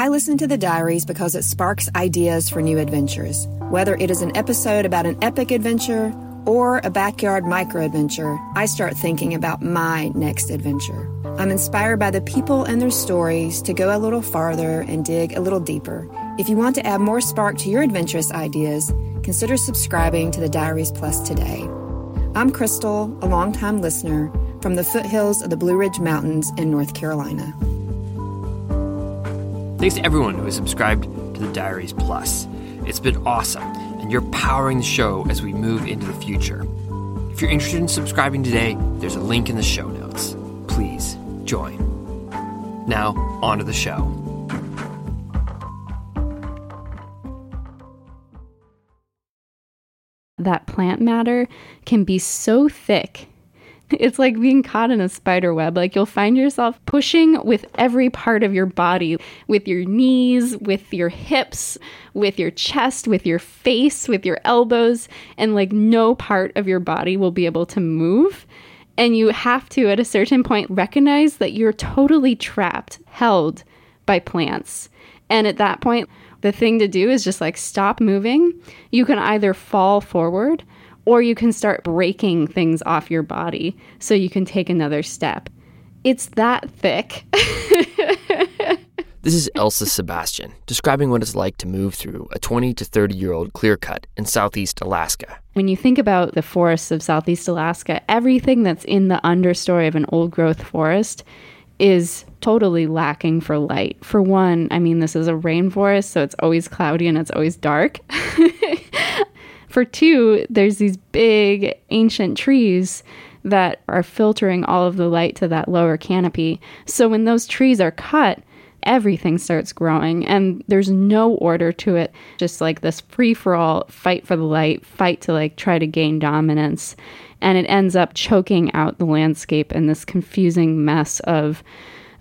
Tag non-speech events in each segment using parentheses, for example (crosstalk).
I listen to the diaries because it sparks ideas for new adventures. Whether it is an episode about an epic adventure or a backyard micro adventure, I start thinking about my next adventure. I'm inspired by the people and their stories to go a little farther and dig a little deeper. If you want to add more spark to your adventurous ideas, consider subscribing to the Diaries Plus today. I'm Crystal, a longtime listener from the foothills of the Blue Ridge Mountains in North Carolina. Thanks to everyone who has subscribed to the Diaries Plus. It's been awesome, and you're powering the show as we move into the future. If you're interested in subscribing today, there's a link in the show notes. Please join. Now, on to the show. That plant matter can be so thick. (laughs) It's like being caught in a spider web. Like you'll find yourself pushing with every part of your body, with your knees, with your hips, with your chest, with your face, with your elbows, and like no part of your body will be able to move. And you have to, at a certain point, recognize that you're totally trapped, held by plants. And at that point, the thing to do is just like stop moving. You can either fall forward or you can start breaking things off your body so you can take another step. It's that thick. This is Elsa Sebastian describing what it's like to move through a 20 to 30 year old clear cut in southeast Alaska. When you think about the forests of southeast Alaska, everything that's in the understory of an old growth forest is totally lacking for light. For one, I mean, this is a rainforest, so it's always cloudy and it's always dark. (laughs) for two, there's these big ancient trees that are filtering all of the light to that lower canopy. So when those trees are cut, everything starts growing and there's no order to it just like this free for all fight for the light fight to like try to gain dominance and it ends up choking out the landscape in this confusing mess of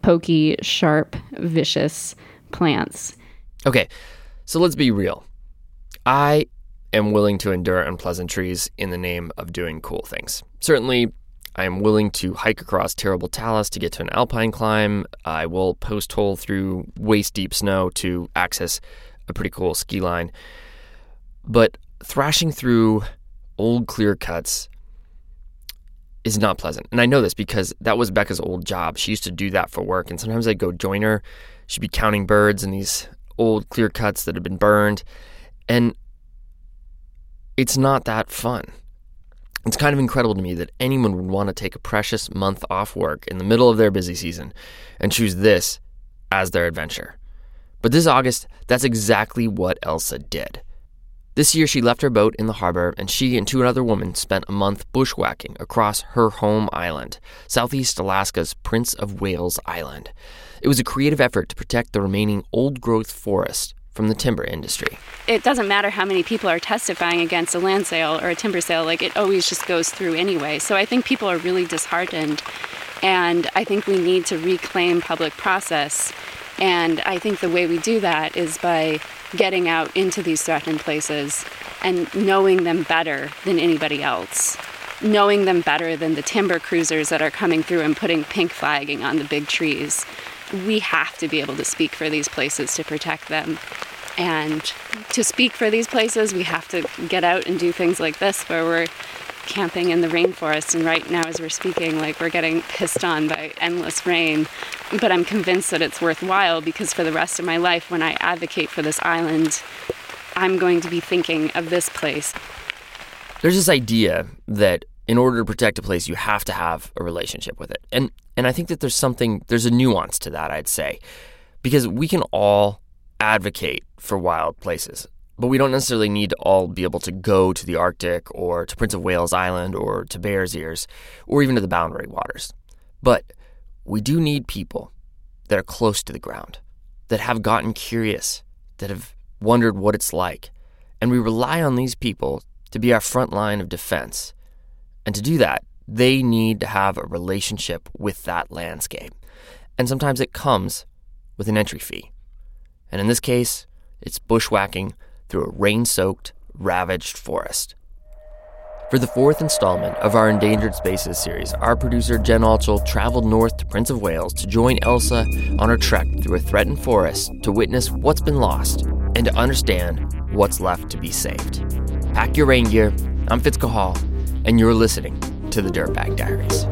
pokey sharp vicious plants Okay, so let's be real. I am willing to endure unpleasantries in the name of doing cool things. Certainly, I am willing to hike across terrible talus to get to an alpine climb. I will post hole through waist deep snow to access a pretty cool ski line. But thrashing through old clear cuts is not pleasant. And I know this because that was Becca's old job. She used to do that for work. And sometimes I'd go join her. She'd be counting birds in these old clear cuts that had been burned. And it's not that fun. It's kind of incredible to me that anyone would want to take a precious month off work in the middle of their busy season and choose this as their adventure. But this August, that's exactly what Elsa did. This year, she left her boat in the harbor and she and two other women spent a month bushwhacking across her home island, southeast Alaska's Prince of Wales Island. It was a creative effort to protect the remaining old growth forest from the timber industry. it doesn't matter how many people are testifying against a land sale or a timber sale, like it always just goes through anyway. So I think people are really disheartened. And I think we need to reclaim public process. And I think the way we do that is by getting out into these threatened places and knowing them better than anybody else. Knowing them better than the timber cruisers that are coming through and putting pink flagging on the big trees. We have to be able to speak for these places to protect them. And to speak for these places, we have to get out and do things like this where we're camping in the rainforest. And right now, as we're speaking, like we're getting pissed on by endless rain. But I'm convinced that it's worthwhile because for the rest of my life, when I advocate for this island, I'm going to be thinking of this place. There's this idea that in order to protect a place, you have to have a relationship with it. And and I think that there's something there's a nuance to that, I'd say. Because we can all advocate for wild places, but we don't necessarily need to all be able to go to the Arctic or to Prince of Wales Island or to Bears Ears or even to the Boundary Waters. But we do need people that are close to the ground, that have gotten curious, that have wondered what it's like. And we rely on these people to be our front line of defense. And to do that, they need to have a relationship with that landscape. And sometimes it comes with an entry fee. And in this case, it's bushwhacking through a rain soaked, ravaged forest. For the fourth installment of our Endangered Spaces series, our producer Jen Altschul traveled north to Prince of Wales to join Elsa on her trek through a threatened forest to witness what's been lost and to understand what's left to be saved. Pack your rain gear. I'm Fitz Cahall, and you're listening to the Dirtbag Diaries.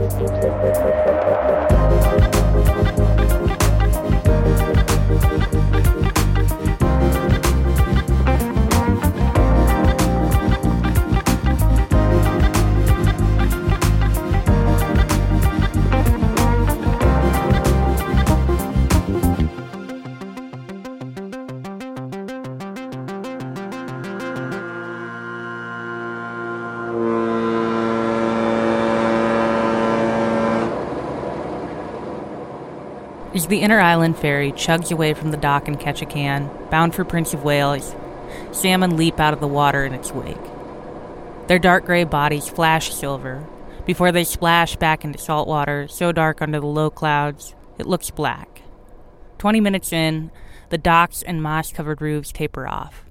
As the Inter-Island ferry chugs away from the dock in Ketchikan, bound for Prince of Wales, salmon leap out of the water in its wake. Their dark gray bodies flash silver before they splash back into salt water so dark under the low clouds it looks black. Twenty minutes in, the docks and moss covered roofs taper off.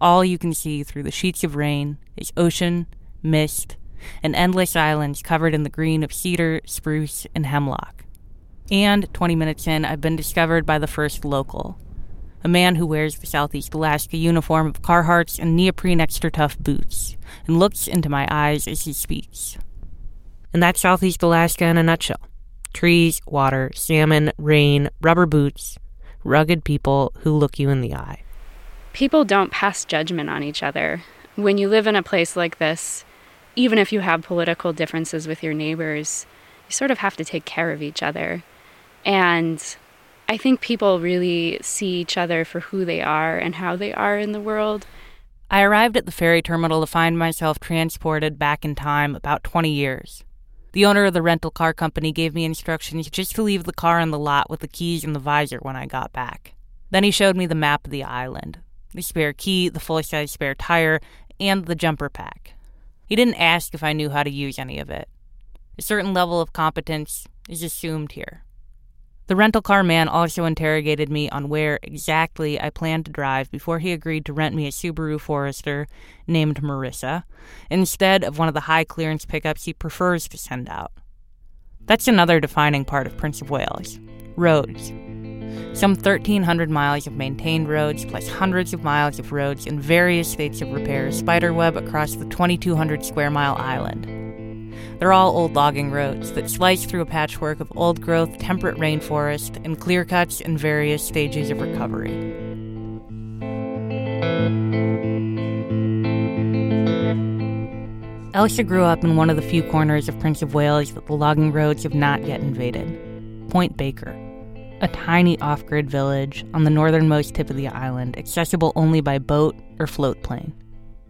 All you can see through the sheets of rain is ocean, mist, and endless islands covered in the green of cedar, spruce, and hemlock. And 20 minutes in, I've been discovered by the first local, a man who wears the Southeast Alaska uniform of Carhartts and neoprene XtraTuf boots, and looks into my eyes as he speaks. And that's Southeast Alaska in a nutshell trees, water, salmon, rain, rubber boots, rugged people who look you in the eye. People don't pass judgment on each other. When you live in a place like this, even if you have political differences with your neighbors, you sort of have to take care of each other. And I think people really see each other for who they are and how they are in the world. I arrived at the ferry terminal to find myself transported back in time about 20 years. The owner of the rental car company gave me instructions just to leave the car in the lot with the keys and the visor when I got back. Then he showed me the map of the island the spare key, the full size spare tire, and the jumper pack. He didn't ask if I knew how to use any of it. A certain level of competence is assumed here. The rental car man also interrogated me on where exactly I planned to drive before he agreed to rent me a Subaru Forester named Marissa instead of one of the high clearance pickups he prefers to send out. That's another defining part of Prince of Wales roads. Some 1,300 miles of maintained roads, plus hundreds of miles of roads in various states of repair, spiderweb across the 2,200 square mile island. They're all old logging roads that slice through a patchwork of old growth temperate rainforest and clear cuts in various stages of recovery. Elsa grew up in one of the few corners of Prince of Wales that the logging roads have not yet invaded Point Baker, a tiny off grid village on the northernmost tip of the island, accessible only by boat or float plane.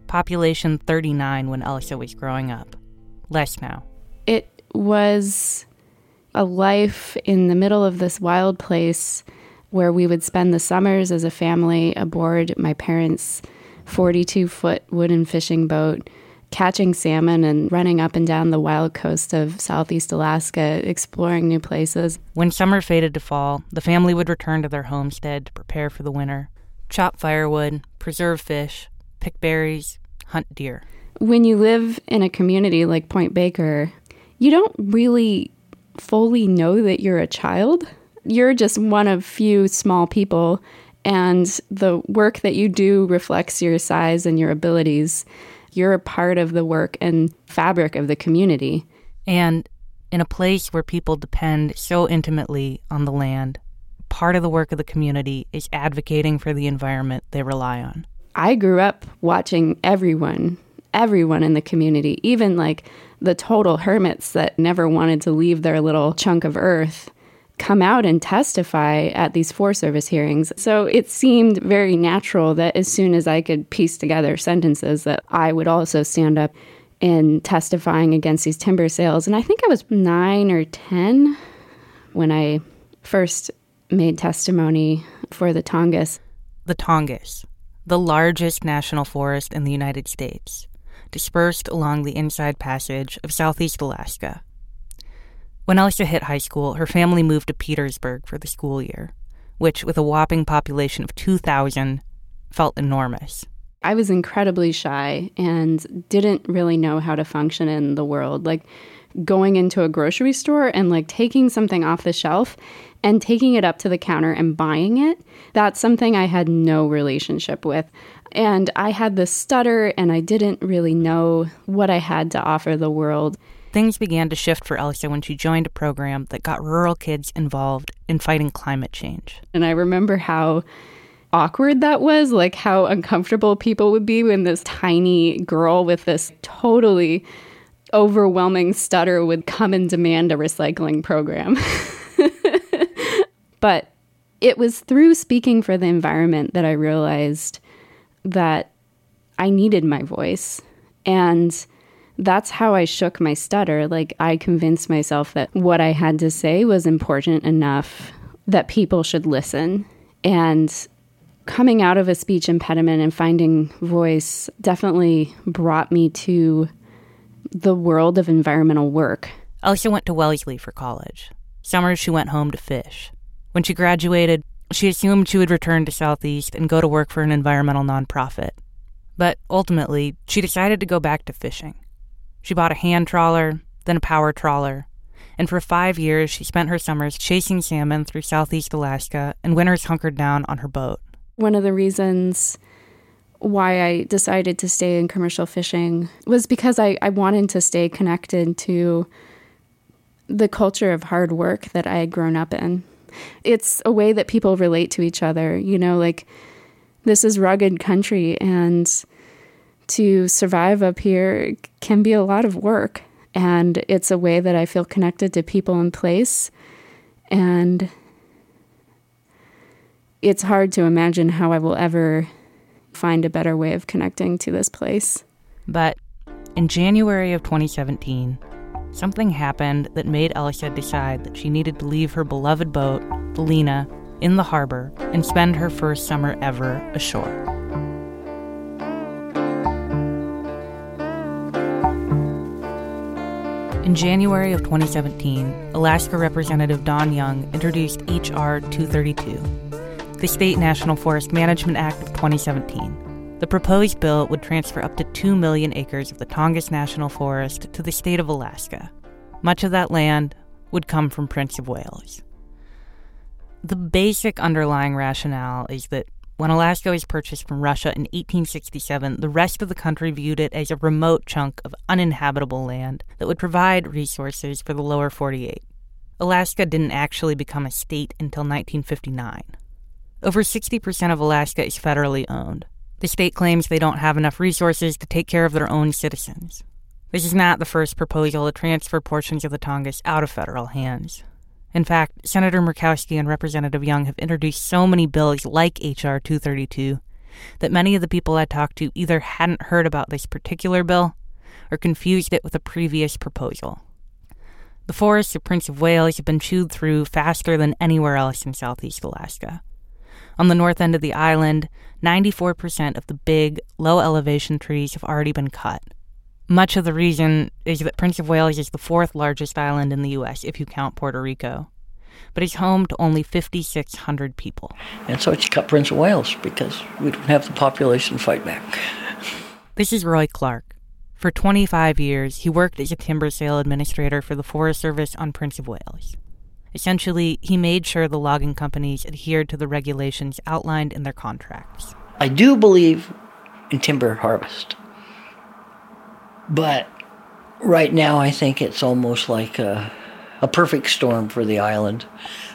Population 39 when Elsa was growing up. Less now. It was a life in the middle of this wild place where we would spend the summers as a family aboard my parents' 42 foot wooden fishing boat, catching salmon and running up and down the wild coast of southeast Alaska, exploring new places. When summer faded to fall, the family would return to their homestead to prepare for the winter, chop firewood, preserve fish, pick berries, hunt deer when you live in a community like Point Baker, you don't really fully know that you're a child. You're just one of few small people, and the work that you do reflects your size and your abilities. You're a part of the work and fabric of the community. And in a place where people depend so intimately on the land, part of the work of the community is advocating for the environment they rely on. I grew up watching everyone everyone in the community, even like the total hermits that never wanted to leave their little chunk of earth, come out and testify at these Forest Service hearings. So it seemed very natural that as soon as I could piece together sentences that I would also stand up in testifying against these timber sales. And I think I was nine or 10 when I first made testimony for the Tongass. The Tongass, the largest national forest in the United States dispersed along the inside passage of southeast Alaska. When Elsa hit high school, her family moved to Petersburg for the school year, which, with a whopping population of 2,000, felt enormous. I was incredibly shy and didn't really know how to function in the world. Like going into a grocery store and like taking something off the shelf and taking it up to the counter and buying it, that's something I had no relationship with. And I had this stutter and I didn't really know what I had to offer the world. Things began to shift for Elsa when she joined a program that got rural kids involved in fighting climate change. And I remember how awkward that was, like how uncomfortable people would be when this tiny girl with this totally overwhelming stutter would come and demand a recycling program. (laughs) but it was through speaking for the environment that I realized that I needed my voice. And that's how I shook my stutter. Like, I convinced myself that what I had to say was important enough that people should listen. And coming out of a speech impediment and finding voice definitely brought me to the world of environmental work. Elsa went to Wellesley for college. Summers, she went home to fish. When she graduated, she assumed she would return to Southeast and go to work for an environmental nonprofit. But ultimately, she decided to go back to fishing. She bought a hand troller, then a power troller, and for five years she spent her summers chasing salmon through southeast Alaska and winters hunkered down on her boat. One of the reasons why I decided to stay in commercial fishing was because I, I wanted to stay connected to the culture of hard work that I had grown up in. It's a way that people relate to each other. You know, like this is rugged country, and to survive up here can be a lot of work. And it's a way that I feel connected to people and place. And it's hard to imagine how I will ever find a better way of connecting to this place. But in January of 2017, something happened that made Elsa decide that she needed to leave her beloved boat, the Lena, in the harbor and spend her first summer ever ashore. In January of 2017, Alaska Representative Don Young introduced H.R. 232, the State National Forest Management Act of 2017. The proposed bill would transfer up to 2 million acres of the Tongass National Forest to the state of Alaska. Much of that land would come from Prince of Wales. The basic underlying rationale is that when Alaska was purchased from Russia in 1867, the rest of the country viewed it as a remote chunk of uninhabitable land that would provide resources for the lower 48. Alaska didn't actually become a state until 1959. Over 60% of Alaska is federally owned. The state claims they don't have enough resources to take care of their own citizens. This is not the first proposal to transfer portions of the Tongass out of federal hands. In fact, Senator Murkowski and Representative Young have introduced so many bills like H.R. 232 that many of the people I talked to either hadn't heard about this particular bill or confused it with a previous proposal. The forests of Prince of Wales have been chewed through faster than anywhere else in southeast Alaska. On the north end of the island, 94% of the big, low elevation trees have already been cut. Much of the reason is that Prince of Wales is the fourth largest island in the U.S. if you count Puerto Rico, but it's home to only 5,600 people. And so it's cut Prince of Wales because we don't have the population to fight back. This is Roy Clark. For 25 years, he worked as a timber sale administrator for the Forest Service on Prince of Wales. Essentially, he made sure the logging companies adhered to the regulations outlined in their contracts. I do believe in timber harvest. But right now, I think it's almost like a, a perfect storm for the island.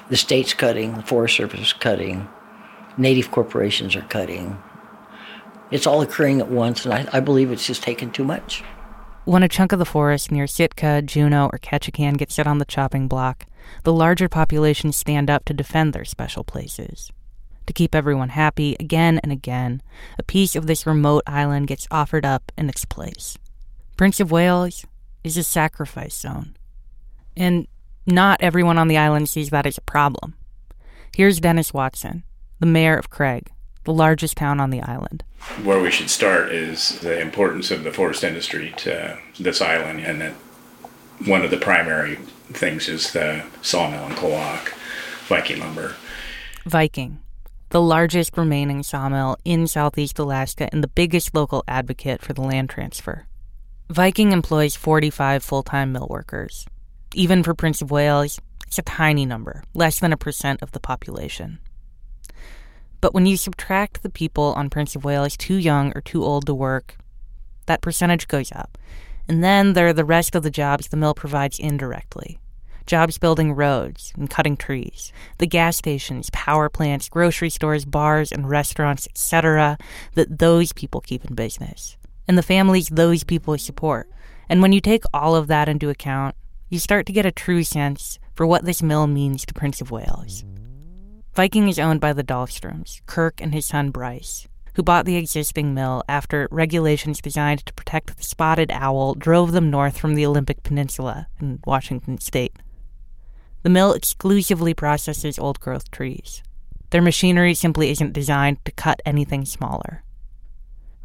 The state's cutting, the Forest Service is cutting, native corporations are cutting. It's all occurring at once, and I, I believe it's just taken too much. When a chunk of the forest near Sitka, Juneau, or Ketchikan gets set on the chopping block, the larger populations stand up to defend their special places. To keep everyone happy, again and again, a piece of this remote island gets offered up in its place. Prince of Wales is a sacrifice zone. And not everyone on the island sees that as a problem. Here's Dennis Watson, the mayor of Craig, the largest town on the island. Where we should start is the importance of the forest industry to this island, and that one of the primary things is the sawmill and Klawock, Viking lumber. Viking, the largest remaining sawmill in southeast Alaska and the biggest local advocate for the land transfer. Viking employs 45 full time mill workers. Even for Prince of Wales, it's a tiny number, less than a percent of the population. But when you subtract the people on Prince of Wales too young or too old to work, that percentage goes up. And then there are the rest of the jobs the mill provides indirectly jobs building roads and cutting trees, the gas stations, power plants, grocery stores, bars, and restaurants, etc., that those people keep in business, and the families those people support. And when you take all of that into account, you start to get a true sense for what this mill means to Prince of Wales. Viking is owned by the Dahlstroms, Kirk and his son Bryce, who bought the existing mill after regulations designed to protect the spotted owl drove them north from the Olympic Peninsula in Washington state. The mill exclusively processes old growth trees. Their machinery simply isn't designed to cut anything smaller.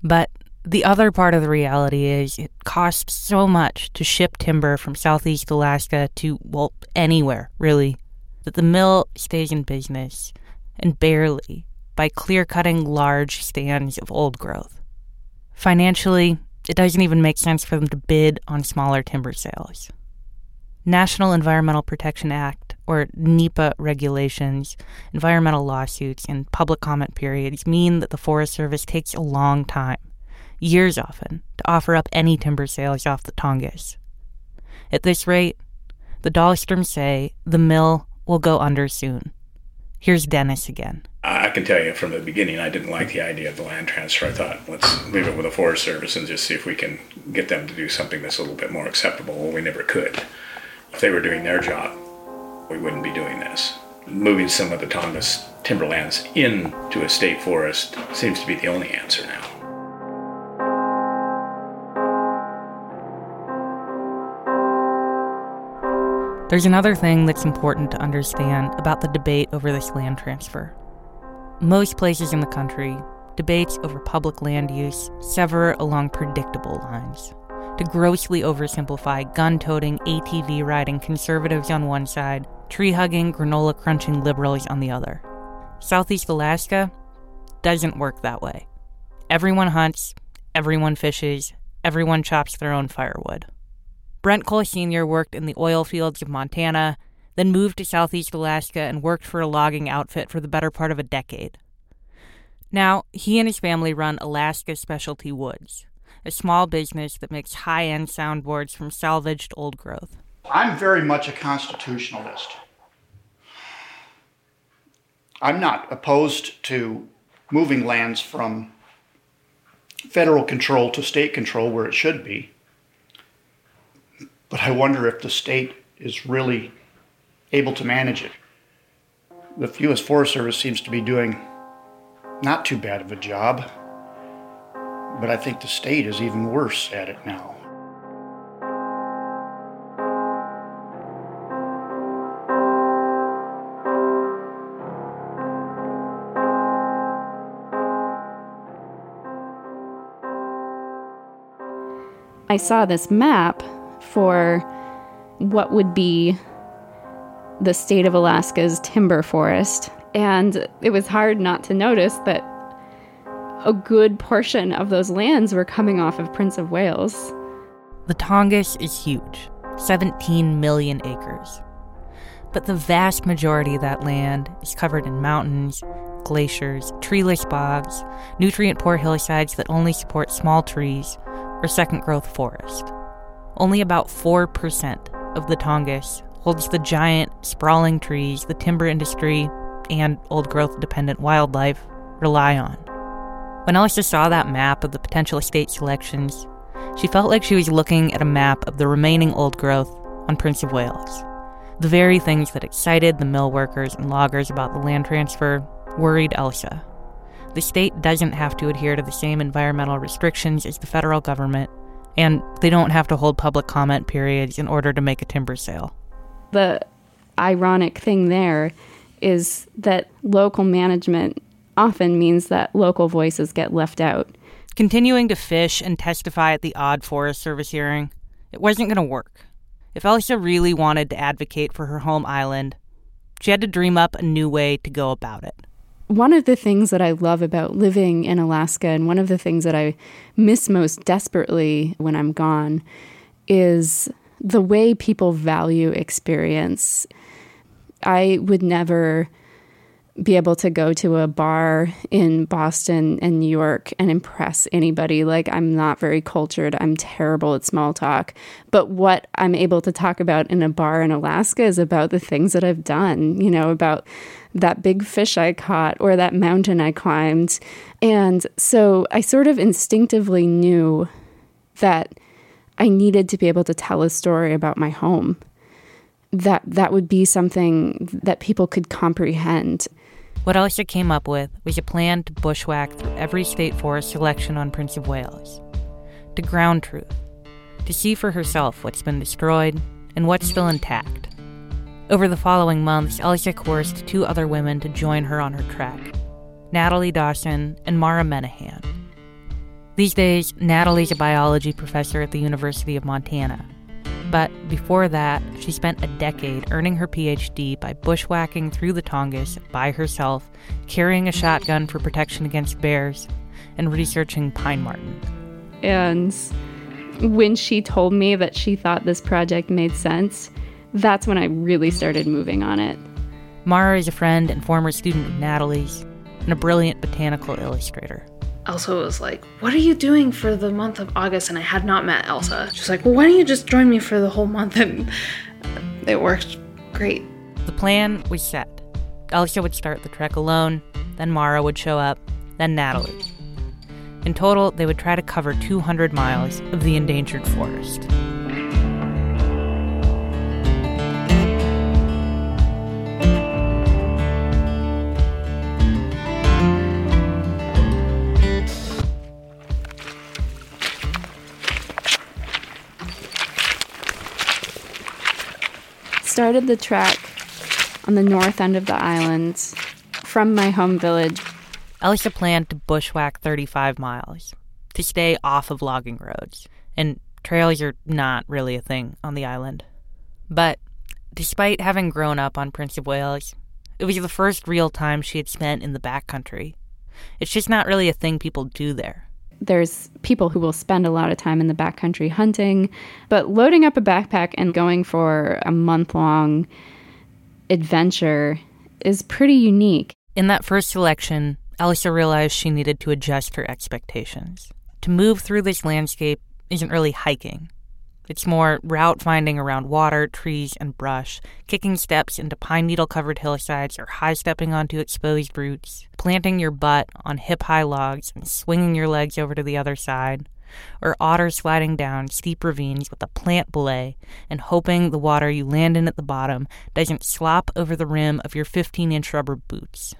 But the other part of the reality is it costs so much to ship timber from southeast Alaska to, well, anywhere, really, that the mill stays in business, and barely, by clear cutting large stands of old growth. Financially, it doesn't even make sense for them to bid on smaller timber sales. National Environmental Protection Act, or NEPA regulations, environmental lawsuits, and public comment periods mean that the Forest Service takes a long time, years often, to offer up any timber sales off the Tongass. At this rate, the Dahlstroms say the mill will go under soon. Here's Dennis again. I can tell you from the beginning, I didn't like the idea of the land transfer. I thought, let's leave it with the Forest Service and just see if we can get them to do something that's a little bit more acceptable. Well, we never could. If they were doing their job, we wouldn't be doing this. Moving some of the Tongass timberlands into a state forest seems to be the only answer now. There's another thing that's important to understand about the debate over this land transfer. Most places in the country, debates over public land use sever along predictable lines. To grossly oversimplify, gun toting, ATV riding conservatives on one side, tree hugging, granola crunching liberals on the other. Southeast Alaska doesn't work that way. Everyone hunts, everyone fishes, everyone chops their own firewood. Brent Cole Sr. worked in the oil fields of Montana, then moved to southeast Alaska and worked for a logging outfit for the better part of a decade. Now, he and his family run Alaska Specialty Woods, a small business that makes high end soundboards from salvaged old growth. I'm very much a constitutionalist. I'm not opposed to moving lands from federal control to state control where it should be. But I wonder if the state is really able to manage it. The U.S. Forest Service seems to be doing not too bad of a job, but I think the state is even worse at it now. I saw this map for what would be the state of Alaska's timber forest. And it was hard not to notice that a good portion of those lands were coming off of Prince of Wales. The Tongass is huge 17 million acres. But the vast majority of that land is covered in mountains, glaciers, treeless bogs, nutrient poor hillsides that only support small trees, or second growth forest. Only about 4% of the Tongass holds the giant, sprawling trees the timber industry and old growth dependent wildlife rely on. When Elsa saw that map of the potential state selections, she felt like she was looking at a map of the remaining old growth on Prince of Wales. The very things that excited the mill workers and loggers about the land transfer worried Elsa. The state doesn't have to adhere to the same environmental restrictions as the federal government, and they don't have to hold public comment periods in order to make a timber sale. The ironic thing there is that local management often means that local voices get left out. Continuing to fish and testify at the odd Forest Service hearing, it wasn't going to work. If Elsa really wanted to advocate for her home island, she had to dream up a new way to go about it. one of the things that I love about living in Alaska, and one of the things that I miss most desperately when I'm gone, is the way people value experience. I would never be able to go to a bar in Boston and New York and impress anybody. Like, I'm not very cultured. I'm terrible at small talk. But what I'm able to talk about in a bar in Alaska is about the things that I've done, you know, about that big fish I caught or that mountain I climbed. And so I sort of instinctively knew that I needed to be able to tell a story about my home. That that would be something that people could comprehend. What Alicia came up with was a plan to bushwhack through every state forest selection on Prince of Wales, to ground truth, to see for herself what's been destroyed and what's still intact. Over the following months, Alicia coerced two other women to join her on her trek Natalie Dawson and Mara Menahan. These days, Natalie's a biology professor at the University of Montana, but before that, she spent a decade earning her PhD by bushwhacking through the Tongass by herself, carrying a shotgun for protection against bears, and researching pine marten. And when she told me that she thought this project made sense, that's when I really started moving on it. Mara is a friend and former student of Natalie's, and a brilliant botanical illustrator. Elsa was like, What are you doing for the month of August? And I had not met Elsa. She's like, Well, why don't you just join me for the whole month? (laughs) And it worked great. The plan was set. Elsa would start the trek alone, then Mara would show up, then Natalie. In total, they would try to cover 200 miles of the endangered forest. Started the trek on the north end of the island from my home village. Alicia planned to bushwhack 35 miles to stay off of logging roads, and trails are not really a thing on the island. But despite having grown up on Prince of Wales, it was the first real time she had spent in the backcountry. It's just not really a thing people do there there's people who will spend a lot of time in the backcountry hunting, but loading up a backpack and going for a month long adventure is pretty unique. In that first selection, Alicia realized she needed to adjust her expectations. To move through this landscape isn't really hiking. It's more route finding around water, trees, and brush, kicking steps into pine needle covered hillsides or high stepping onto exposed roots, planting your butt on hip high logs and swinging your legs over to the other side, or otter sliding down steep ravines with a plant belay and hoping the water you land in at the bottom doesn't slop over the rim of your 15 inch rubber boots.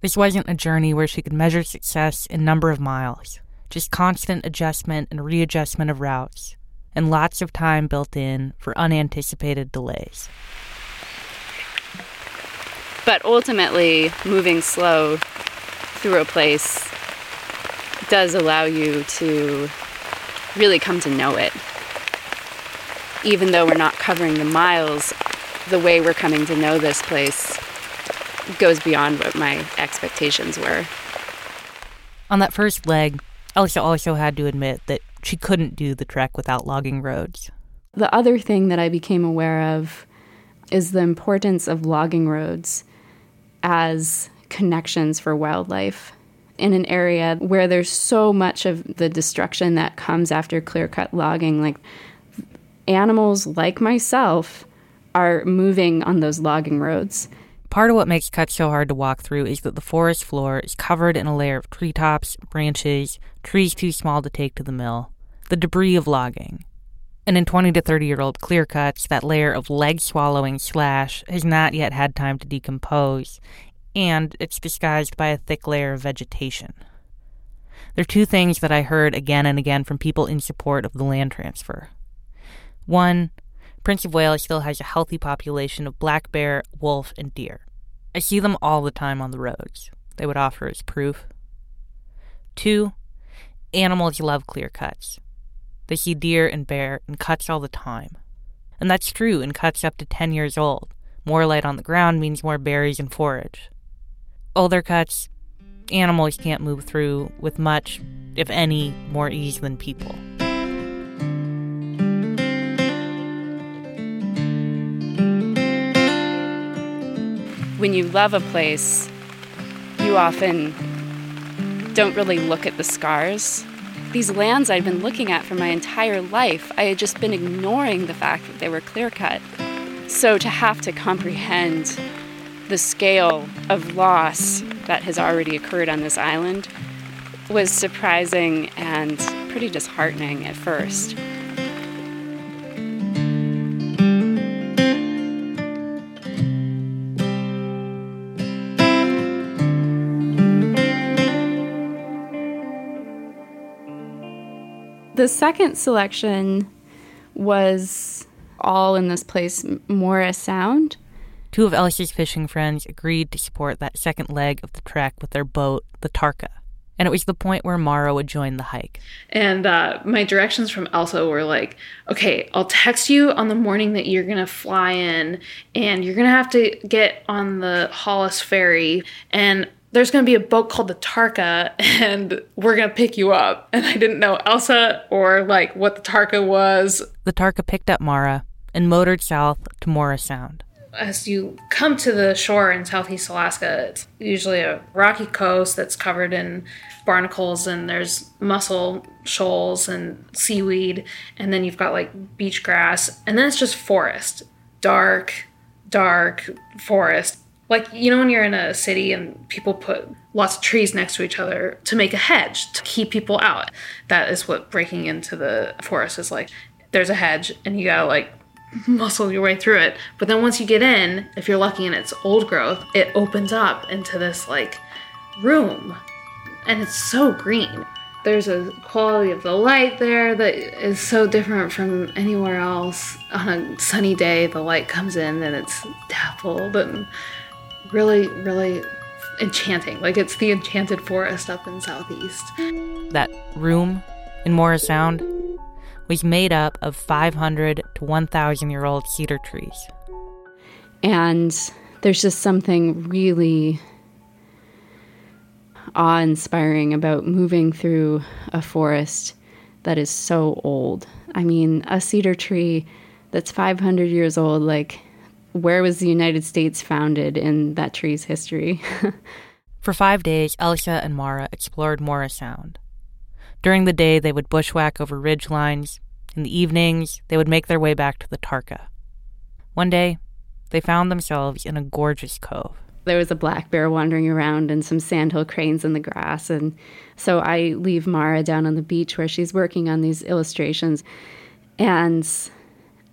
This wasn't a journey where she could measure success in number of miles, just constant adjustment and readjustment of routes and lots of time built in for unanticipated delays. But ultimately, moving slow through a place does allow you to really come to know it. Even though we're not covering the miles, the way we're coming to know this place goes beyond what my expectations were. On that first leg, Alicia also had to admit that she couldn't do the trek without logging roads. The other thing that I became aware of is the importance of logging roads as connections for wildlife in an area where there's so much of the destruction that comes after clear cut logging. Like animals like myself are moving on those logging roads. Part of what makes cuts so hard to walk through is that the forest floor is covered in a layer of treetops, branches, trees too small to take to the mill, the debris of logging. And in 20 to 30 year old clear cuts, that layer of leg swallowing slash has not yet had time to decompose, and it's disguised by a thick layer of vegetation. There are two things that I heard again and again from people in support of the land transfer. One, Prince of Wales still has a healthy population of black bear, wolf, and deer. I see them all the time on the roads, they would offer as proof. Two, animals love clear cuts. They see deer and bear and cuts all the time. And that's true in cuts up to 10 years old. More light on the ground means more berries and forage. Older cuts, animals can't move through with much, if any, more ease than people. When you love a place, you often don't really look at the scars. These lands I'd been looking at for my entire life, I had just been ignoring the fact that they were clear cut. So to have to comprehend the scale of loss that has already occurred on this island was surprising and pretty disheartening at first. The second selection was all in this place, Moira Sound. Two of Elsa's fishing friends agreed to support that second leg of the trek with their boat, the Tarka. And it was the point where Mara would join the hike. And uh, my directions from Elsa were like, okay, I'll text you on the morning that you're going to fly in, and you're going to have to get on the Hollis ferry. And there's going to be a boat called the Tarka and we're going to pick you up. And I didn't know Elsa or like what the Tarka was. The Tarka picked up Mara and motored south to Moira Sound. As you come to the shore in southeast Alaska, it's usually a rocky coast that's covered in barnacles and there's mussel shoals and seaweed. And then you've got like beach grass. And then it's just forest dark, dark forest like, you know, when you're in a city and people put lots of trees next to each other to make a hedge to keep people out. That is what breaking into the forest is like. There's a hedge and you gotta like muscle your way through it. But then once you get in, if you're lucky and it's old growth, it opens up into this like room. And it's so green. There's a quality of the light there that is so different from anywhere else. On a sunny day, the light comes in and it's dappled and really, really enchanting. Like it's the enchanted forest up in southeast. That room in Moira Sound was made up of 500 to 1,000 year old cedar trees. And there's just something really awe inspiring about moving through a forest that is so old. I mean, a cedar tree that's 500 years old, like where was the United States founded in that tree's history? (laughs) For five days, Elsa and Mara explored Moira Sound. During the day, they would bushwhack over ridge lines. In the evenings, they would make their way back to the Tarka. One day, they found themselves in a gorgeous cove. There was a black bear wandering around and some sandhill cranes in the grass. And so I leave Mara down on the beach where she's working on these illustrations. And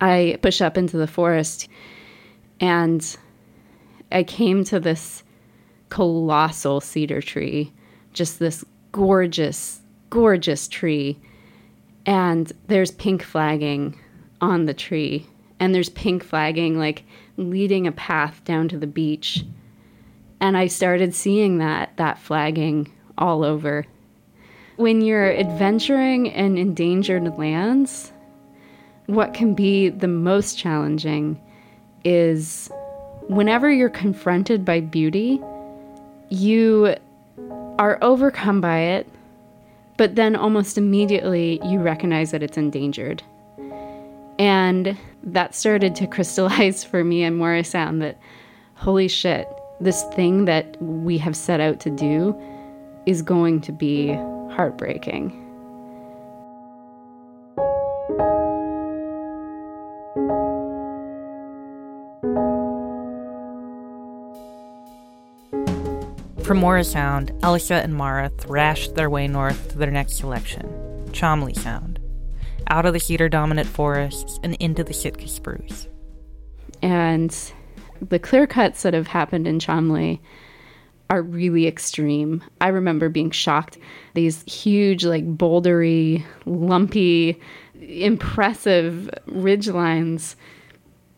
I push up into the forest and I came to this colossal cedar tree, just this gorgeous, gorgeous tree. And there's pink flagging on the tree. And there's pink flagging like leading a path down to the beach. And I started seeing that that flagging all over. When you're adventuring in endangered lands, what can be the most challenging is whenever you're confronted by beauty, you are overcome by it, but then almost immediately you recognize that it's endangered. And that started to (laughs) crystallize for me and Moira that holy shit, this thing that we have set out to do is going to be heartbreaking. From Moira Sound, Elsa and Mara thrashed their way north to their next selection, Cholmondeley Sound, out of the cedar dominant forests and into the Sitka spruce. And the clear cuts that have happened in Cholmondeley are really extreme. I remember being shocked. These huge, like bouldery, lumpy, impressive ridge lines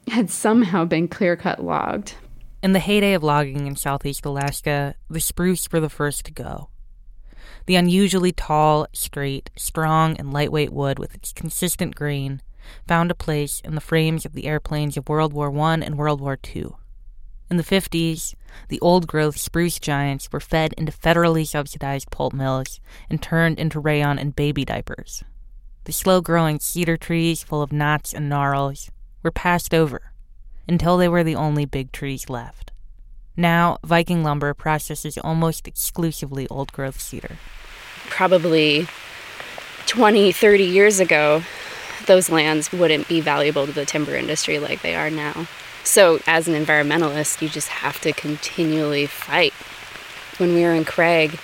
had somehow been clear cut logged in the heyday of logging in southeast Alaska, the spruce were the first to go. The unusually tall, straight, strong, and lightweight wood with its consistent grain found a place in the frames of the airplanes of World War I and World War II. In the 50s, the old growth spruce giants were fed into federally subsidized pulp mills and turned into rayon and baby diapers. The slow growing cedar trees, full of knots and gnarls, were passed over until they were the only big trees left. Now, Viking lumber processes almost exclusively old growth cedar. Probably 20, 30 years ago, those lands wouldn't be valuable to the timber industry like they are now. So, as an environmentalist, you just have to continually fight. When we were in Craig,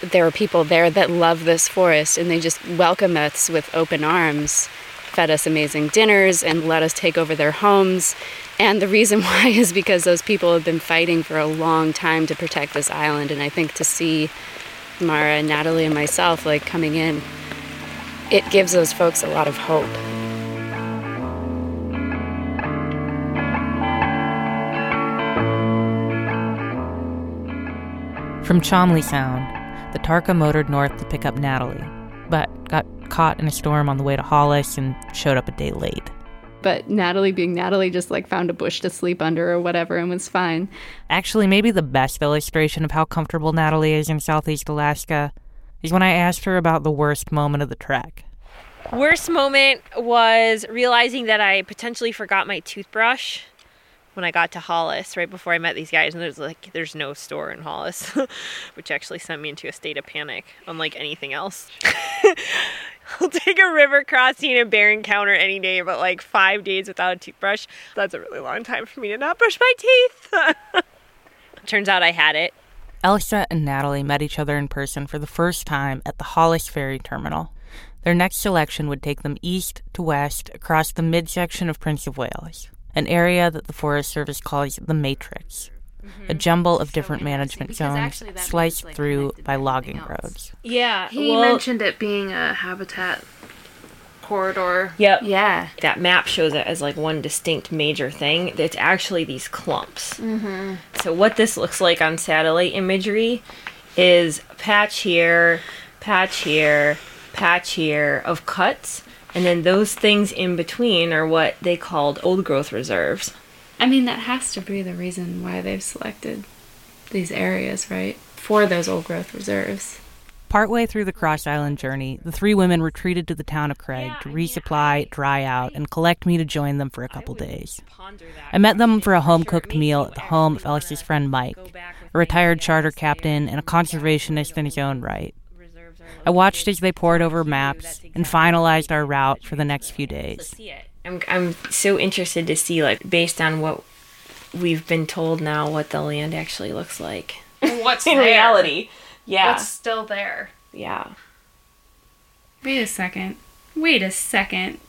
there were people there that love this forest and they just welcomed us with open arms, fed us amazing dinners, and let us take over their homes. And the reason (laughs) why is because those people have been fighting for a long time to protect this island. And I think to see Mara and Natalie and myself like coming in, it gives those folks a lot of hope. From Cholmondeley Sound, the Tarka motored north to pick up Natalie, but got caught in a storm on the way to Hollis and showed up a day late. But Natalie, being Natalie, just like found a bush to sleep under or whatever and was fine. Actually, maybe the best illustration of how comfortable Natalie is in Southeast Alaska is when I asked her about the worst moment of the trek. Worst moment was realizing that I potentially forgot my toothbrush when I got to Hollis right before I met these guys, and there's like there's no store in Hollis, (laughs) which actually sent me into a state of panic, unlike anything else. (laughs) (laughs) I'll take a river crossing and bear encounter any day, but like five days without a toothbrush, that's a really long time for me to not brush my teeth. (laughs) Turns out I had it. Elsa and Natalie met each other in person for the first time at the Hollis Ferry Terminal. Their next selection would take them east to west across the midsection of Prince of Wales an area that the Forest Service calls the Matrix, mm-hmm. a jumble of different management zones sliced like through by logging roads. Yeah, he well, mentioned it being a habitat corridor. Yep. Yeah. That map shows it as like one distinct major thing. It's actually these clumps. Mm-hmm. So what this looks like on satellite imagery is patch here, patch here, patch here of cuts and then those things in between are what they called old growth reserves. I mean, that has to be the reason why they've selected these areas, right? For those old growth reserves. Partway through the Cross Island journey, the three women retreated to the town of Craig to resupply, dry out, and collect me to join them for a couple days. I met them for a home cooked meal at the home of Elsa's friend Mike, a retired charter captain and a conservationist in his own right. I watched as they pored over maps and finalized our route for the next few days. I'm, I'm so interested to see, like, based on what we've been told now, what the land actually looks like. What's (laughs) in there? reality? Yeah. What's still there? Yeah. Wait a second. Wait a second.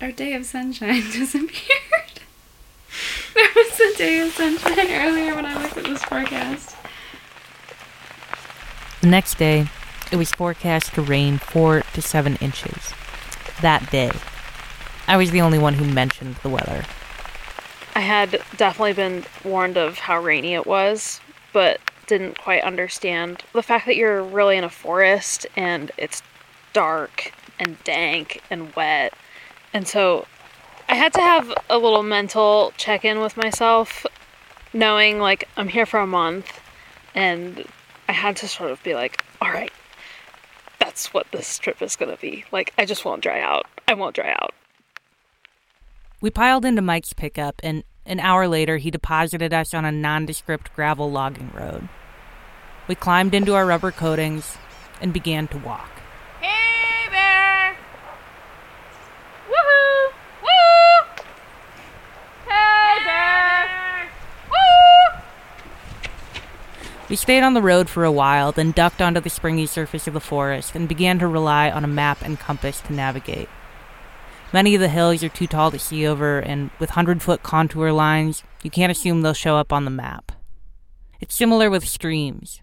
Our day of sunshine (laughs) disappeared. there was a day of sunshine earlier when I looked at this forecast. The next day, it was forecast to rain 4 to 7 inches that day. I was the only one who mentioned the weather. I had definitely been warned of how rainy it was, but didn't quite understand the fact that you're really in a forest and it's dark and dank and wet. And so I had to have a little mental check in with myself, knowing like I'm here for a month, and I had to sort of be like, all right, that's what this trip is to be. Like, I just won't dry out. I won't dry out. We piled into Mike's pickup, and an hour later, he deposited us on a nondescript gravel logging road. We climbed into our rubber coatings and began to walk. Hey, Bear! Woohoo! Woo! Hey, Bear! Woo! We stayed on the road for a while, then ducked onto the springy surface of the forest and began to rely on a map and compass to navigate. Many of the hills are too tall to see over, and with hundred foot contour lines, you can't assume they'll show up on the map. It's similar with streams.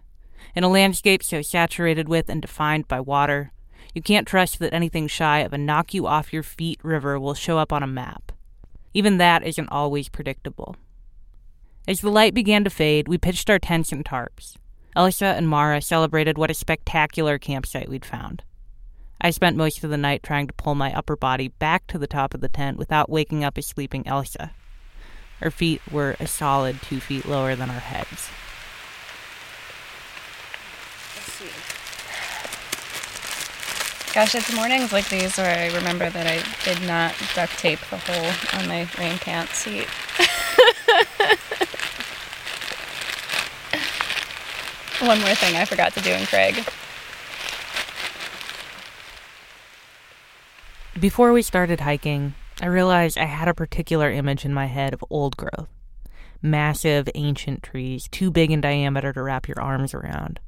In a landscape so saturated with and defined by water, you can't trust that anything shy of a knock you off your feet river will show up on a map. Even that isn't always predictable. As the light began to fade, we pitched our tents and tarps. Elsa and Mara celebrated what a spectacular campsite we'd found. I spent most of the night trying to pull my upper body back to the top of the tent without waking up a sleeping Elsa. Our feet were a solid two feet lower than our heads. Gosh, it's mornings like these where I remember that I did not duct tape the hole on my rain pants seat. (laughs) One more thing I forgot to do in Craig. Before we started hiking, I realized I had a particular image in my head of old growth. Massive, ancient trees, too big in diameter to wrap your arms around,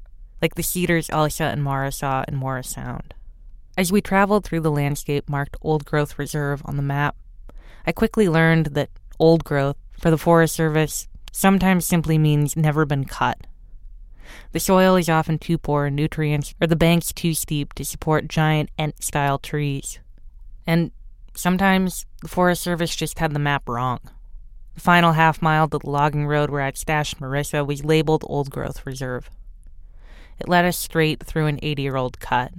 like the cedars Elsa and Mara saw in Moira Sound. As we traveled through the landscape marked Old Growth Reserve on the map, I quickly learned that old growth, for the Forest Service, sometimes simply means never been cut. The soil is often too poor in nutrients, or the banks too steep to support giant Ent style trees. And sometimes the Forest Service just had the map wrong. The final half mile to the logging road where I'd stashed Marissa was labeled Old Growth Reserve. It led us straight through an 80 year old cut.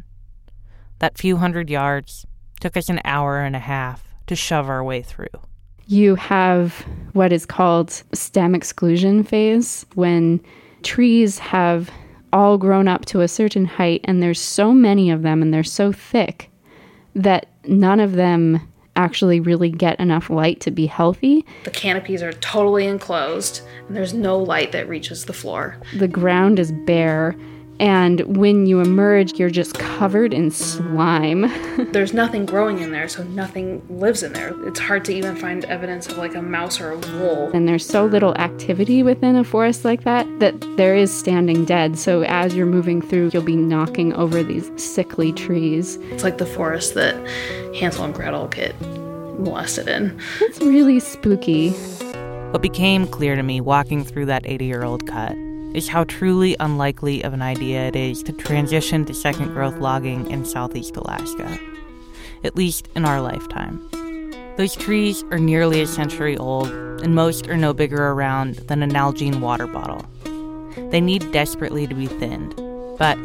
That few hundred yards took us an hour and a half to shove our way through. You have what is called stem exclusion phase when trees have all grown up to a certain height and there's so many of them and they're so thick that none of them actually really get enough light to be healthy. The canopies are totally enclosed and there's no light that reaches the floor. The ground is bare and when you emerge, you're just covered in slime. (laughs) There's nothing growing in there, so nothing lives in there. It's hard to even find evidence of like a mouse or a wolf. And there's so little activity within a forest like that that there is standing dead. So as you're moving through, you'll be knocking over these sickly trees. It's like the forest that Hansel and Gretel get molested in. It's really spooky. What became clear to me walking through that 80 year old cut is how truly unlikely of an idea it is to transition to second growth logging in southeast Alaska, at least in our lifetime. Those trees are nearly a century old, and most are no bigger around than a Nalgene water bottle. They need desperately to be thinned, but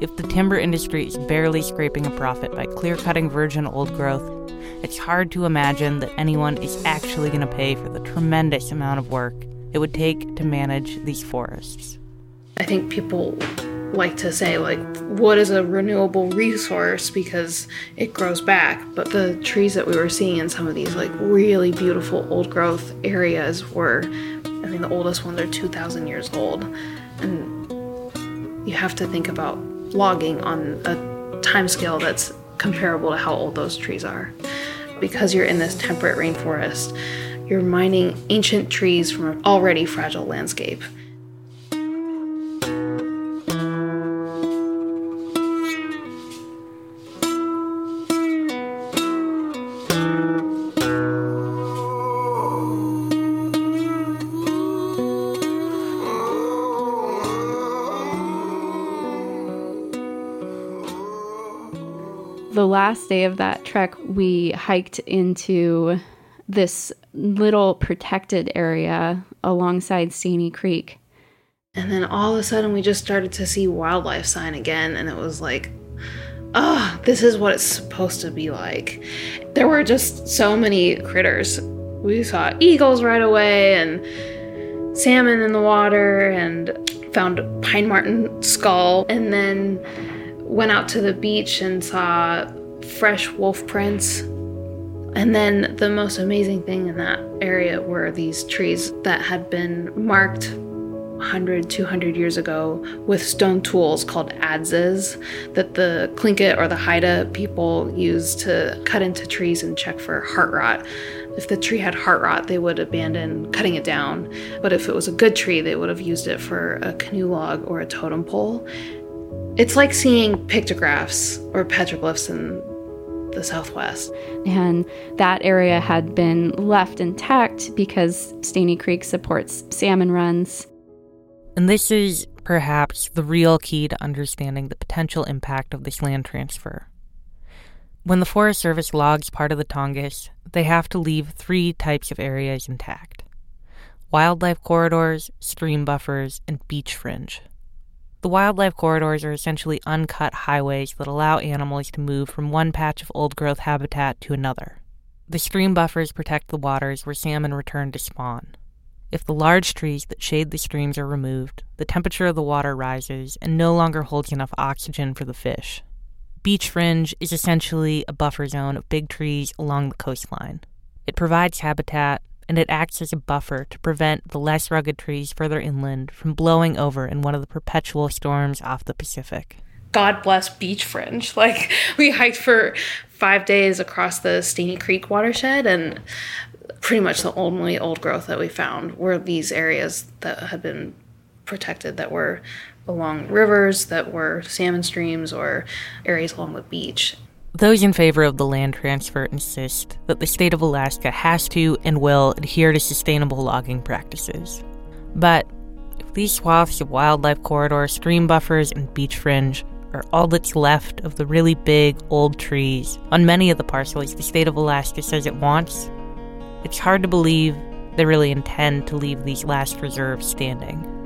if the timber industry is barely scraping a profit by clear cutting virgin old growth, it's hard to imagine that anyone is actually going to pay for the tremendous amount of work it would take to manage these forests. I think people like to say like what is a renewable resource? Because it grows back. But the trees that we were seeing in some of these like really beautiful old growth areas were i mean the oldest ones are 2000 years old. And you have to think about logging on a time scale that's comparable to how old those trees are. Because you're in this temperate rainforest you're mining ancient trees from an already fragile landscape last day of that trek, we hiked into this little protected area alongside Staney Creek. And then all of a sudden, we just started to see wildlife sign again, and it was like, oh, this is what it's supposed to be like. There were just so many critters. We saw eagles right away, and salmon in the water, and found pine marten skull, and then went out to the beach and saw fresh wolf prints. And then the most amazing thing in that area were these trees that had been marked 100, 200 years ago with stone tools called adzes that the Tlingit or the Haida people used to cut into trees and check for heart rot. If the tree had heart rot, they would abandon cutting it down. But if it was a good tree, they would have used it for a canoe log or a totem pole. It's like seeing pictographs or petroglyphs in the Southwest. And that area had been left intact because Staney Creek supports salmon runs. And this is perhaps the real key to understanding the potential impact of this land transfer. When the Forest Service logs part of the Tongass, they have to leave three types of areas intact wildlife corridors, stream buffers, and beach fringe. The wildlife corridors are essentially uncut highways that allow animals to move from one patch of old growth habitat to another. The stream buffers protect the waters where salmon return to spawn. If the large trees that shade the streams are removed, the temperature of the water rises and no longer holds enough oxygen for the fish. Beach fringe is essentially a buffer zone of big trees along the coastline. It provides habitat and it acts as a buffer to prevent the less rugged trees further inland from blowing over in one of the perpetual storms off the Pacific. God bless beach fringe. (laughs) Like we hiked for five days across the Staney Creek watershed, and pretty much the only old growth that we found were these areas that had been protected that were along rivers, that were salmon streams, or areas along the beach. Those in favor of the land transfer insist that the state of Alaska has to and will adhere to sustainable logging practices. But if these swaths of wildlife corridor, stream buffers, and beach fringe are all that's left of the really big old trees on many of the parcels the state of Alaska says it wants, it's hard to believe they really intend to leave these last reserves standing.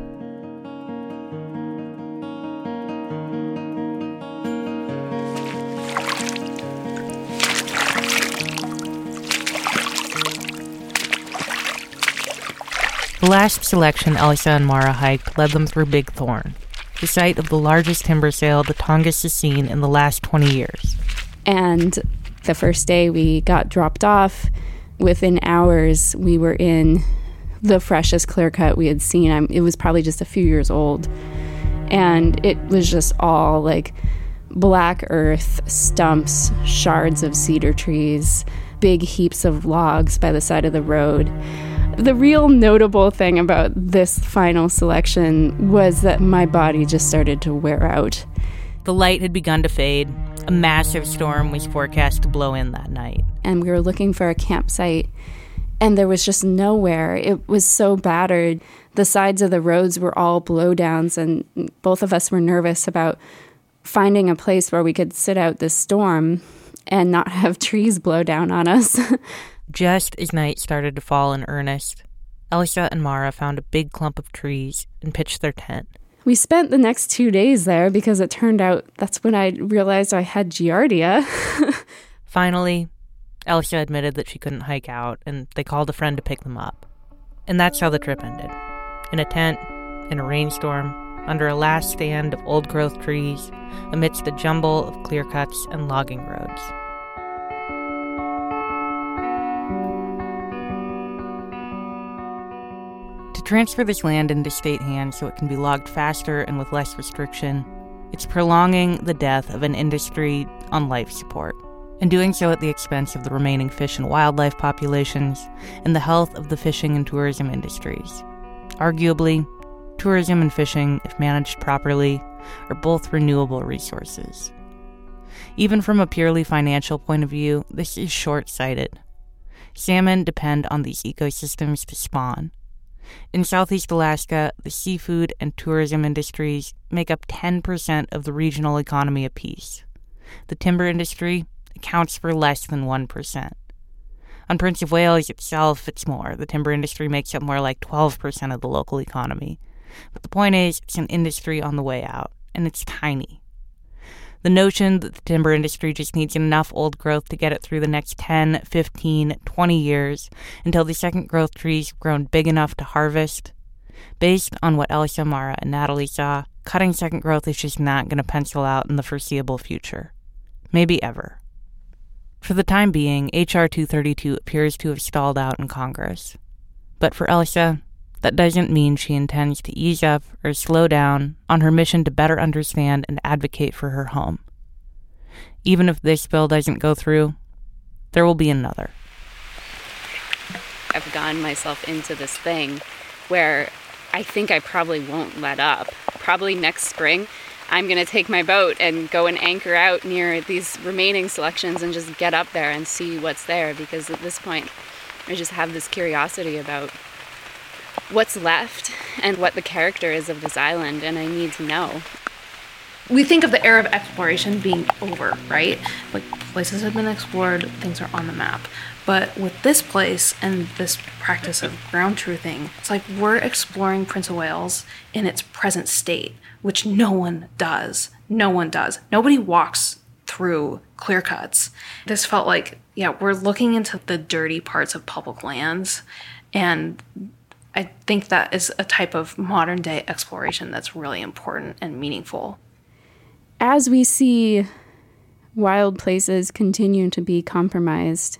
The last selection Elsa and Mara hiked led them through Big Thorn, the site of the largest timber sale the Tongass has seen in the last 20 years. And the first day we got dropped off, within hours, we were in the freshest clear cut we had seen. I'm, it was probably just a few years old. And it was just all like black earth, stumps, shards of cedar trees, big heaps of logs by the side of the road. The real notable thing about this final selection was that my body just started to wear out. The light had begun to fade. A massive storm was forecast to blow in that night. And we were looking for a campsite, and there was just nowhere. It was so battered. The sides of the roads were all blowdowns, and both of us were nervous about finding a place where we could sit out this storm and not (laughs) have trees blow down on us. (laughs) Just as night started to fall in earnest, Elsa and Mara found a big clump of trees and pitched their tent. We spent the next two days there because it turned out that's when I realized I had Giardia. (laughs) Finally, Elsa admitted that she couldn't hike out, and they called a friend to pick them up. And that's how the trip ended in a tent, in a rainstorm, under a last stand of old growth trees, amidst a jumble of clear cuts and logging roads. To transfer this land into state hands so it can be logged faster and with less restriction, it's prolonging the death of an industry on life support, and doing so at the expense of the remaining fish and wildlife populations and the health of the fishing and tourism industries. Arguably, tourism and fishing, if managed properly, are both renewable resources. Even from a purely financial point of view, this is short sighted. Salmon depend on these ecosystems to spawn in Southeast Alaska, the seafood and tourism industries make up 10% of the regional economy apiece. The timber industry accounts for less than 1%. On Prince of Wales itself, it's more. The timber industry makes up more like 12% of the local economy. But the point is, it's an industry on the way out, and it's tiny. The notion that the timber industry just needs enough old growth to get it through the next 10, 15, 20 years until the second growth trees grown big enough to harvest. Based on what Elsa, Mara, and Natalie saw, cutting second growth is just not going to pencil out in the foreseeable future. Maybe ever. For the time being, H.R. 232 appears to have stalled out in Congress. But for Elsa, that doesn't mean she intends to ease up or slow down on her mission to better understand and advocate for her home. Even if this bill doesn't go through, there will be another. I've gotten myself into this thing where I think I probably won't let up. Probably next spring, I'm going to take my boat and go and anchor out near these remaining selections and just get up there and see what's there because at this point, I just have this curiosity about what's left and what the character is of this island, and I need to know. We think of the era of exploration being over, right? Like places have been explored, things are on the map. But with this place and this practice of ground truthing, it's like we're exploring Prince of Wales in its present state, which no one does. No one does. Nobody walks through clear cuts. This felt like, yeah, we're looking into the dirty parts of public lands and I think that is a type of modern day exploration that's really important and meaningful. As we see wild places continue to be compromised,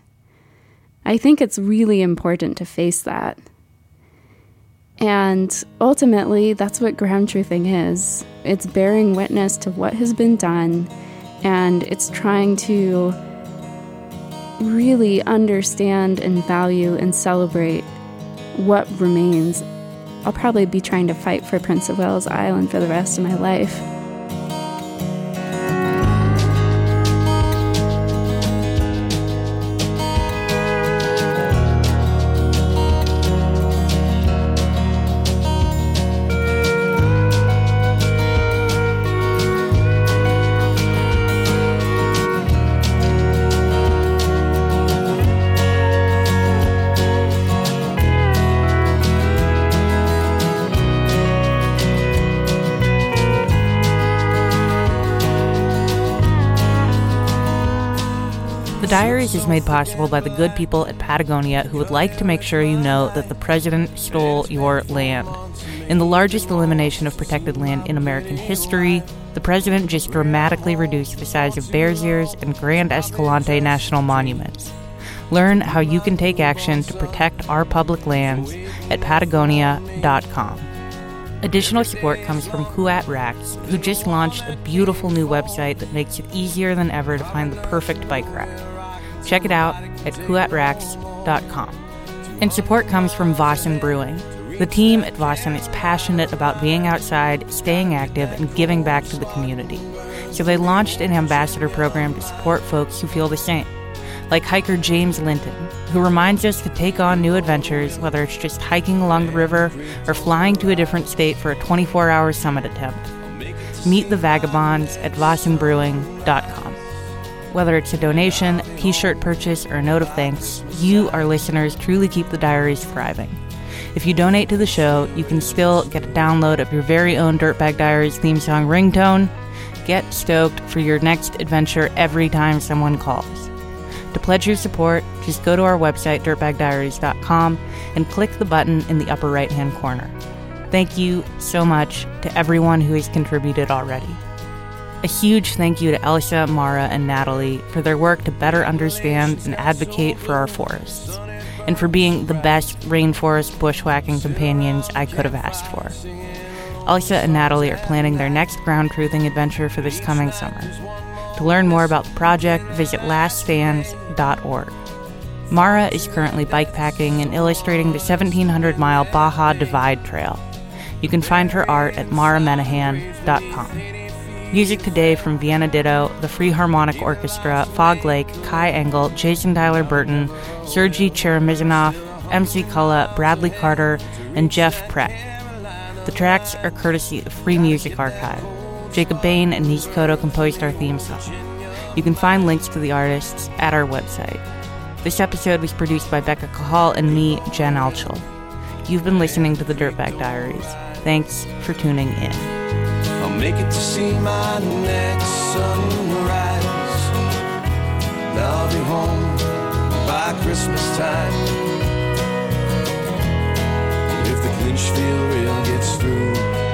I think it's really important to face that. And ultimately, that's what ground truthing is it's bearing witness to what has been done, and it's trying to really understand and value and celebrate what remains. I'll probably be trying to fight for Prince of Wales Island for the rest of my life. Diaries is made possible by the good people at Patagonia who would like to make sure you know that the president stole your land. In the largest elimination of protected land in American history, the president just dramatically reduced the size of Bears Ears and Grand Escalante national monuments. Learn how you can take action to protect our public lands at patagonia.com. Additional support comes from Kuat Racks, who just launched a beautiful new website that makes it easier than ever to find the perfect bike rack. Check it out at kuatracks.com. And support comes from Vossen Brewing. The team at Vossen is passionate about being outside, staying active, and giving back to the community. So they launched an ambassador program to support folks who feel the same, like hiker James Linton, who reminds us to take on new adventures, whether it's just hiking along the river or flying to a different state for a 24 hour summit attempt. Meet the vagabonds at VossenBrewing.com. Whether it's a donation, t shirt purchase, or a note of thanks, you, our listeners, truly keep the diaries thriving. If you donate to the show, you can still get a download of your very own Dirtbag Diaries theme song ringtone. Get stoked for your next adventure every time someone calls. To pledge your support, just go to our website, dirtbagdiaries.com, and click the button in the upper right hand corner. Thank you so much to everyone who has contributed already. A huge thank you to Elsa, Mara, and Natalie for their work to better understand and advocate for our forests, and for being the best rainforest bushwhacking companions I could have asked for. Elsa and Natalie are planning their next ground truthing adventure for this coming summer. To learn more about the project, visit laststands.org. Mara is currently bikepacking and illustrating the 1700 mile Baja Divide Trail. You can find her art at maramenahan.com. Music today from Vienna Ditto, the Free Harmonic Orchestra, Fog Lake, Kai Engel, Jason Tyler Burton, Sergey Cheremisinov, MC Cullen, Bradley Carter, and Jeff Pratt. The tracks are courtesy of Free Music Archive. Jacob Bain and Nish Koto composed our theme song. You can find links to the artists at our website. This episode was produced by Becca Cahall and me, Jen Altschul. You've been listening to the Dirtbag Diaries. Thanks for tuning in make it to see my next sunrise. Now I'll be home by Christmas time. If the clinch feel real gets through.